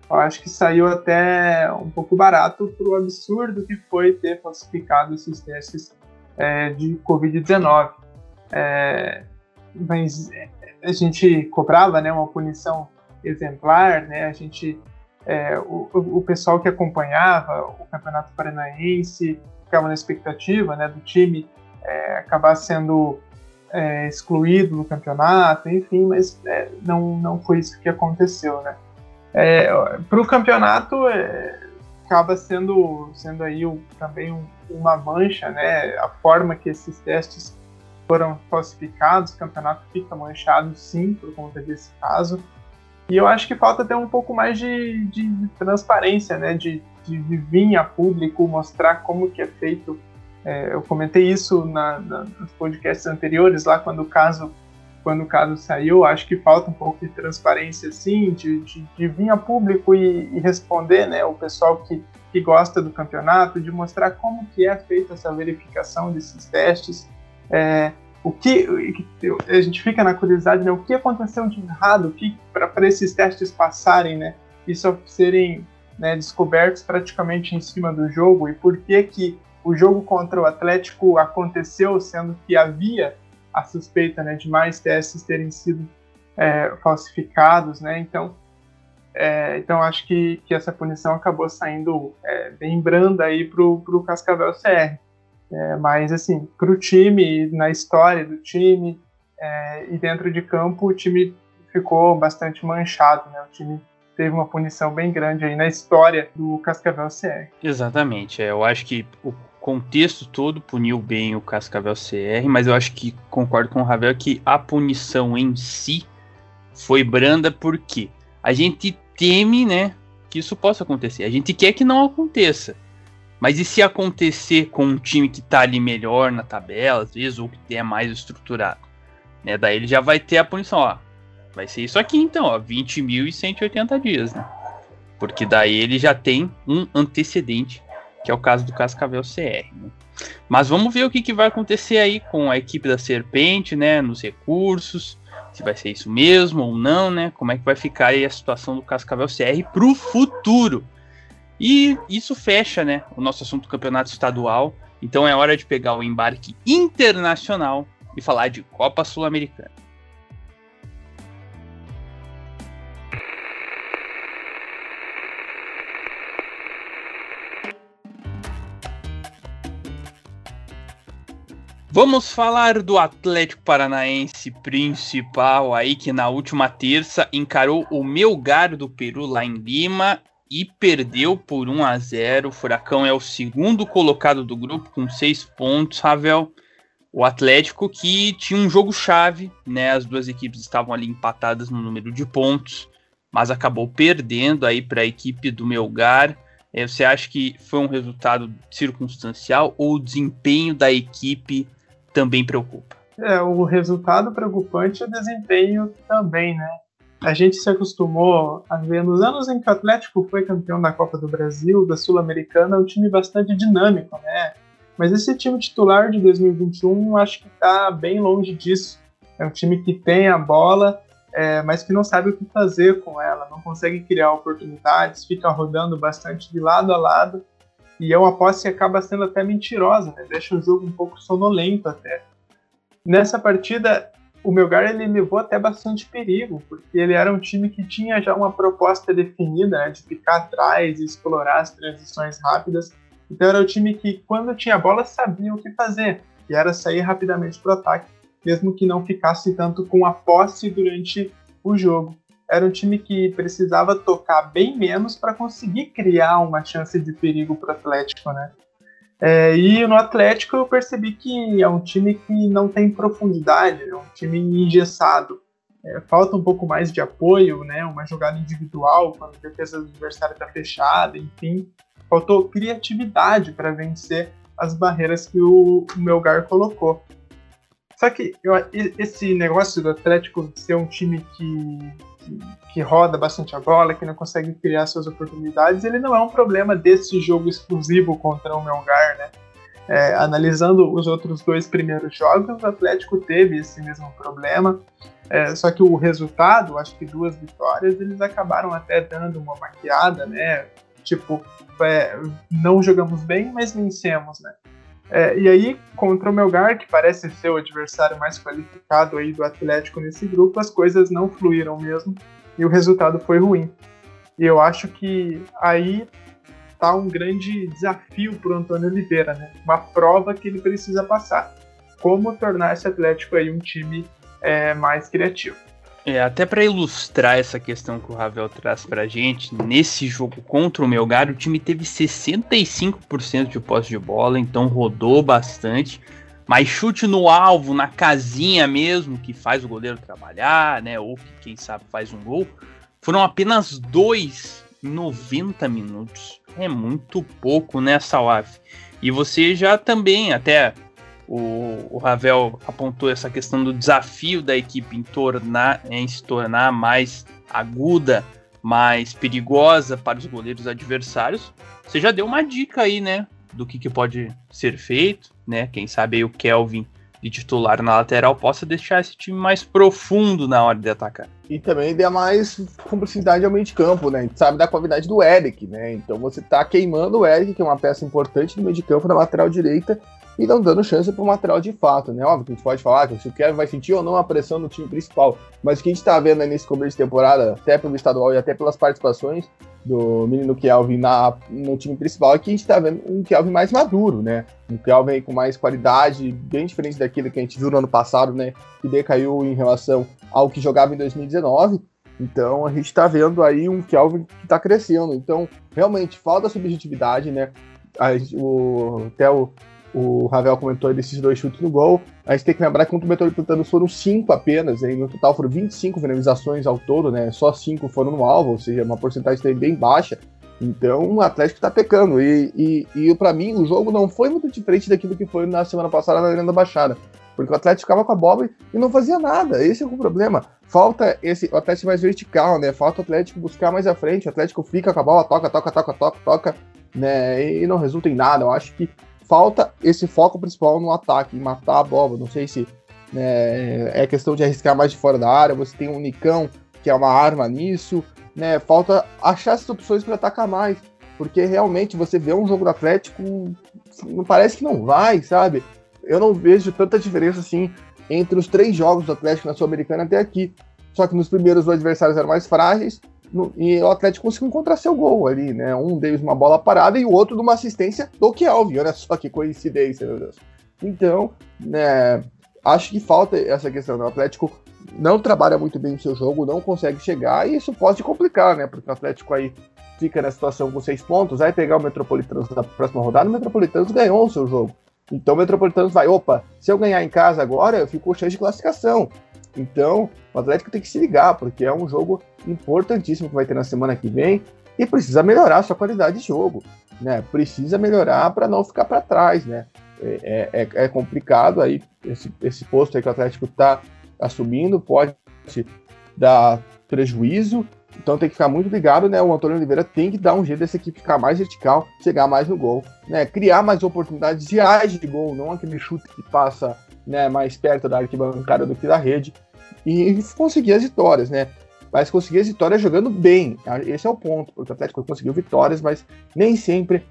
Eu acho que saiu até um pouco barato para o absurdo que foi ter falsificado esses testes é, de Covid-19. É, mas a gente cobrava né, uma punição exemplar, né, a gente é, o, o, pessoal que acompanhava o Campeonato Paranaense ficava na expectativa né, do time é, acabar sendo é, excluído do campeonato, enfim, mas é, não, não foi isso que aconteceu. Né? É, Para o campeonato, é, acaba sendo, sendo aí o, também um, uma mancha, né? a forma que esses testes foram falsificados, o campeonato fica manchado sim por conta desse caso. E eu acho que falta ter um pouco mais de, de, transparência, né? De, de, de, vir a público mostrar como que é feito. É, eu comentei isso na, na, nos podcasts anteriores, lá quando o caso quando o caso saiu, acho que falta um pouco de transparência, sim, de, de, de vir a público e, e, responder, né, o pessoal que, que gosta do campeonato, de mostrar como que é feita essa verificação desses testes, é, o que a gente fica na curiosidade, né? O que aconteceu de errado para esses testes passarem, né? E só serem né, descobertos praticamente em cima do jogo e por que que o jogo contra o Atlético aconteceu, sendo que havia a suspeita né, de mais testes terem sido é, falsificados, né? Então, é, então acho que, que essa punição acabou saindo é, bem branda aí para o Cascavel CR. É, mas, assim, para o time, na história do time é, e dentro de campo, o time ficou bastante manchado, né? O time teve uma punição bem grande aí na história do Cascavel CR. Exatamente, é, eu acho que o contexto todo puniu bem o Cascavel CR, mas eu acho que concordo com o Ravel que a punição em si foi branda porque a gente teme, né, que isso possa acontecer. A gente quer que não aconteça. Mas e se acontecer com um time que tá ali melhor na tabela, às vezes, ou que é mais estruturado? Né? Daí ele já vai ter a punição, ó. Vai ser isso aqui então, ó, 20.180 dias, né? Porque daí ele já tem um antecedente, que é o caso do Cascavel CR. Né? Mas vamos ver o que, que vai acontecer aí com a equipe da Serpente, né? Nos recursos, se vai ser isso mesmo ou não, né? Como é que vai ficar aí a situação do Cascavel CR pro futuro? E isso fecha, né, o nosso assunto do campeonato estadual. Então é hora de pegar o embarque internacional e falar de Copa Sul-Americana. Vamos falar do Atlético Paranaense principal aí que na última terça encarou o Melgar do Peru lá em Lima e perdeu por 1 a 0. O Furacão é o segundo colocado do grupo com seis pontos, Ravel. O Atlético que tinha um jogo chave, né? As duas equipes estavam ali empatadas no número de pontos, mas acabou perdendo aí para a equipe do Melgar. É, você acha que foi um resultado circunstancial ou o desempenho da equipe também preocupa? É, o resultado preocupante e o desempenho também, né? A gente se acostumou a ver nos anos em que o Atlético foi campeão da Copa do Brasil, da Sul-Americana, um time bastante dinâmico, né? Mas esse time titular de 2021 acho que está bem longe disso. É um time que tem a bola, é, mas que não sabe o que fazer com ela, não consegue criar oportunidades, fica rodando bastante de lado a lado e é uma posse que acaba sendo até mentirosa, né? deixa o jogo um pouco sonolento até. Nessa partida, o Melgar ele levou até bastante perigo, porque ele era um time que tinha já uma proposta definida, né, de ficar atrás e explorar as transições rápidas. Então era o time que, quando tinha bola, sabia o que fazer, que era sair rapidamente para o ataque, mesmo que não ficasse tanto com a posse durante o jogo era um time que precisava tocar bem menos para conseguir criar uma chance de perigo para o Atlético, né? É, e no Atlético eu percebi que é um time que não tem profundidade, é um time engessado. É, falta um pouco mais de apoio, né? Uma jogada individual quando a defesa do adversário está fechada, enfim. Faltou criatividade para vencer as barreiras que o, o Melgar colocou. Só que eu, esse negócio do Atlético ser um time que que, roda bastante a bola, que não consegue criar suas oportunidades, ele não é um problema desse jogo exclusivo contra o Melgar, né? É, analisando os outros dois primeiros jogos, o Atlético teve esse mesmo problema, é, só que o resultado, acho que duas vitórias, eles acabaram até dando uma maquiada, né? Tipo, é, não jogamos bem, mas vencemos, né? É, e aí, contra o Melgar, que parece ser o adversário mais qualificado aí do Atlético nesse grupo, as coisas não fluíram mesmo e o resultado foi ruim. E eu acho que aí tá um grande desafio para o Antônio Oliveira, né? Uma prova que ele precisa passar. Como tornar esse Atlético aí um time é, mais criativo. É, até para ilustrar essa questão que o Ravel traz pra gente, nesse jogo contra o Melgar, o time teve 65% de posse de bola, então rodou bastante. Mas chute no alvo, na casinha mesmo, que faz o goleiro trabalhar, né? Ou que, quem sabe, faz um gol, foram apenas dois em 90 minutos. É muito pouco nessa né, UAF. E você já também, até o, o Ravel apontou essa questão do desafio da equipe em, tornar, em se tornar mais aguda, mais perigosa para os goleiros adversários. Você já deu uma dica aí, né? Do que, que pode ser feito, né? Quem sabe aí o Kelvin de titular na lateral possa deixar esse time mais profundo na hora de atacar. E também dê mais cumplicidade ao meio de campo, né? A gente sabe da qualidade do Eric, né? Então você tá queimando o Eric, que é uma peça importante no meio de campo na lateral direita, e não dando chance para o material de fato, né? Óbvio que a gente pode falar que se o Kevin vai sentir ou não a pressão no time principal, mas o que a gente está vendo nesse começo de temporada, até pelo estadual e até pelas participações do menino Kelvin na, no time principal, é que a gente está vendo um Kelvin mais maduro, né? Um Kelvin com mais qualidade, bem diferente daquilo que a gente viu no ano passado, né? Que decaiu em relação ao que jogava em 2019. Então a gente está vendo aí um Kelvin que está crescendo. Então, realmente, falta subjetividade, né? A, o, até o, o Ravel comentou desses dois chutes no gol. A gente tem que lembrar que contra o Metropolitano foram cinco apenas, e no total foram 25 finalizações ao todo, né? Só cinco foram no alvo, ou seja, uma porcentagem bem baixa. Então o Atlético está pecando. E, e, e para mim, o jogo não foi muito diferente daquilo que foi na semana passada na Arena da Baixada. Porque o Atlético ficava com a bola e não fazia nada. Esse é o problema. Falta esse o Atlético mais vertical, né? Falta o Atlético buscar mais à frente. O Atlético fica com a bola, toca, toca, toca, toca, toca, né? E não resulta em nada. Eu acho que falta esse foco principal no ataque, em matar a bola. Não sei se né, é questão de arriscar mais de fora da área. Você tem um Nicão, que é uma arma nisso. Né, falta achar essas opções para atacar mais. Porque realmente você vê um jogo do Atlético, não parece que não vai, sabe? Eu não vejo tanta diferença assim entre os três jogos do Atlético na Sul-Americana até aqui. Só que nos primeiros os adversários eram mais frágeis, e o Atlético conseguiu encontrar seu gol ali, né? Um deles uma bola parada e o outro de uma assistência do Kelvin. Olha só que coincidência, meu Deus. Então, né, acho que falta essa questão. Né? O Atlético não trabalha muito bem o seu jogo, não consegue chegar, e isso pode complicar, né? Porque o Atlético aí fica na situação com seis pontos, vai pegar o Metropolitanos na próxima rodada, o Metropolitanos ganhou o seu jogo. Então o Metropolitanos vai, opa, se eu ganhar em casa agora, eu fico com chance de classificação. Então, o Atlético tem que se ligar, porque é um jogo importantíssimo que vai ter na semana que vem e precisa melhorar sua qualidade de jogo, né? Precisa melhorar para não ficar para trás, né? é, é, é complicado aí esse, esse posto aí que o Atlético está assumindo pode dar prejuízo. Então tem que ficar muito ligado, né? O Antônio Oliveira tem que dar um jeito dessa equipe ficar mais vertical, chegar mais no gol, né? Criar mais oportunidades reais de gol, não aquele chute que passa né, mais perto da arquibancada do que da rede. E conseguir as vitórias, né? Mas conseguir as vitórias jogando bem. Esse é o ponto, porque o Atlético conseguiu vitórias, mas nem sempre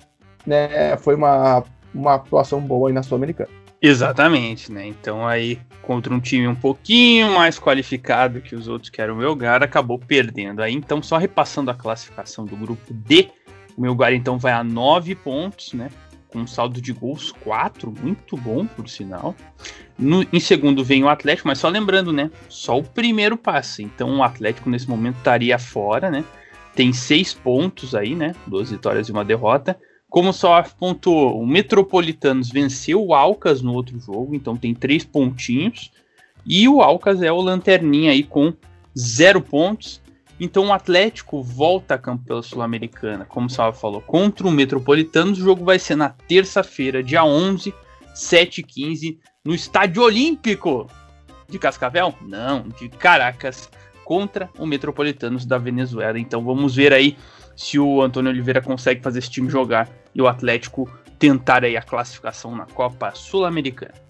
né, foi uma, uma atuação boa aí na Sul-Americana. Exatamente, né? Então aí, contra um time um pouquinho mais qualificado que os outros que eram o Melgar, acabou perdendo. Aí, então, só repassando a classificação do grupo D, o Melgar então vai a 9 pontos, né? Com um saldo de gols 4, muito bom, por sinal. No, em segundo vem o Atlético, mas só lembrando, né? Só o primeiro passe. Então o Atlético nesse momento estaria fora, né? Tem seis pontos aí, né? Duas vitórias e uma derrota. Como só pontuou, o Metropolitanos venceu o Alcas no outro jogo, então tem três pontinhos. E o Alcas é o lanterninha aí com zero pontos. Então o Atlético volta a campo pela Sul-Americana, como o Salva falou, contra o Metropolitanos. O jogo vai ser na terça-feira, dia 11, 7h15, no Estádio Olímpico de Cascavel? Não, de Caracas, contra o Metropolitanos da Venezuela. Então vamos ver aí se o Antônio Oliveira consegue fazer esse time jogar e o Atlético tentar aí a classificação na Copa Sul-Americana.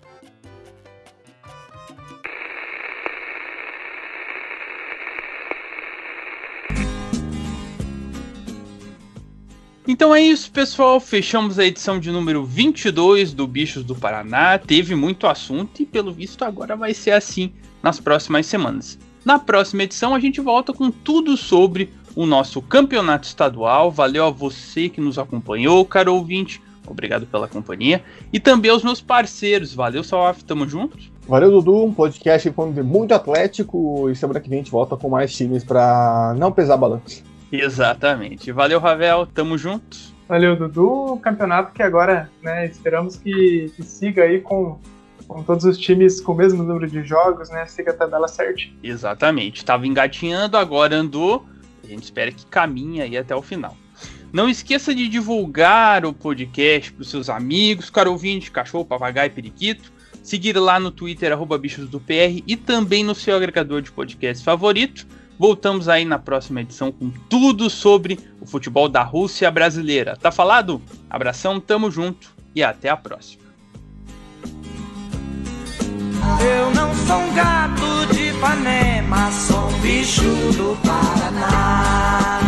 Então é isso, pessoal. Fechamos a edição de número 22 do Bichos do Paraná. Teve muito assunto e, pelo visto, agora vai ser assim nas próximas semanas. Na próxima edição, a gente volta com tudo sobre o nosso campeonato estadual. Valeu a você que nos acompanhou, caro ouvinte. Obrigado pela companhia. E também aos meus parceiros. Valeu, Salaf, tamo juntos. Valeu, Dudu. Um podcast muito atlético. E semana que vem a gente volta com mais times para não pesar balanço. Exatamente. Valeu, Ravel. Tamo juntos. Valeu, Dudu. Campeonato que agora, né, esperamos que, que siga aí com com todos os times com o mesmo número de jogos, né? Siga a tabela certinho. Exatamente. Tava engatinhando, agora andou gente espera que caminhe aí até o final. Não esqueça de divulgar o podcast para os seus amigos, caro ouvinte, cachorro, papagaio periquito. Seguir lá no Twitter, arroba bichos do PR e também no seu agregador de podcast favorito. Voltamos aí na próxima edição com tudo sobre o futebol da Rússia brasileira. Tá falado? Abração, tamo junto e até a próxima. Eu não sou um gato de sou bicho do Pará.